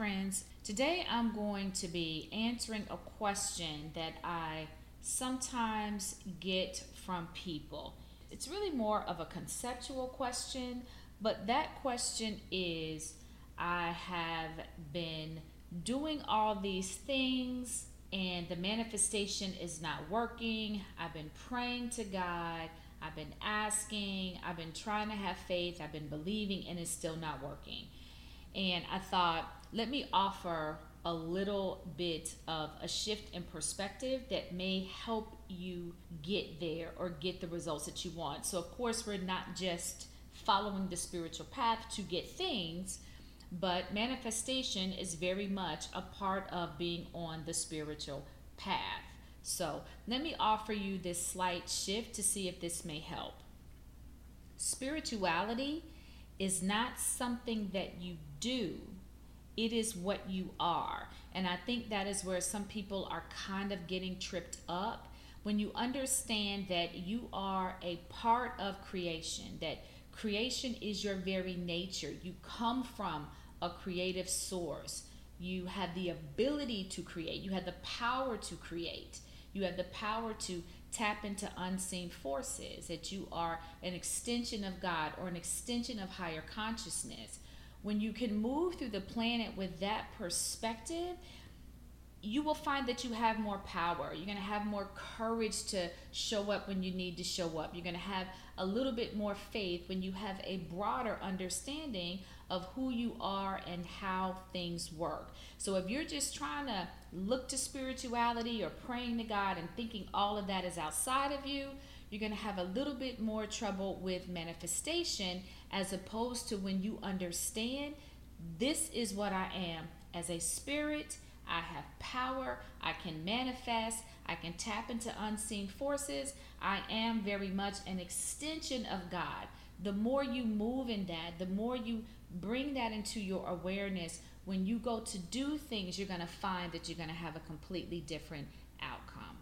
friends. Today I'm going to be answering a question that I sometimes get from people. It's really more of a conceptual question, but that question is I have been doing all these things and the manifestation is not working. I've been praying to God. I've been asking. I've been trying to have faith. I've been believing, and it's still not working. And I thought, let me offer a little bit of a shift in perspective that may help you get there or get the results that you want. So, of course, we're not just following the spiritual path to get things, but manifestation is very much a part of being on the spiritual path. So, let me offer you this slight shift to see if this may help. Spirituality is not something that you do, it is what you are. And I think that is where some people are kind of getting tripped up when you understand that you are a part of creation, that creation is your very nature. You come from a creative source. You have the ability to create, you have the power to create, you have the power to tap into unseen forces, that you are an extension of God or an extension of higher consciousness. When you can move through the planet with that perspective, you will find that you have more power. You're going to have more courage to show up when you need to show up. You're going to have a little bit more faith when you have a broader understanding of who you are and how things work. So if you're just trying to look to spirituality or praying to God and thinking all of that is outside of you, you're going to have a little bit more trouble with manifestation as opposed to when you understand this is what I am as a spirit. I have power. I can manifest. I can tap into unseen forces. I am very much an extension of God. The more you move in that, the more you bring that into your awareness, when you go to do things, you're going to find that you're going to have a completely different outcome.